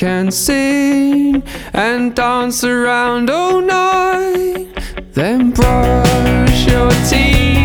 Can sing and dance around all night. Then brush your teeth.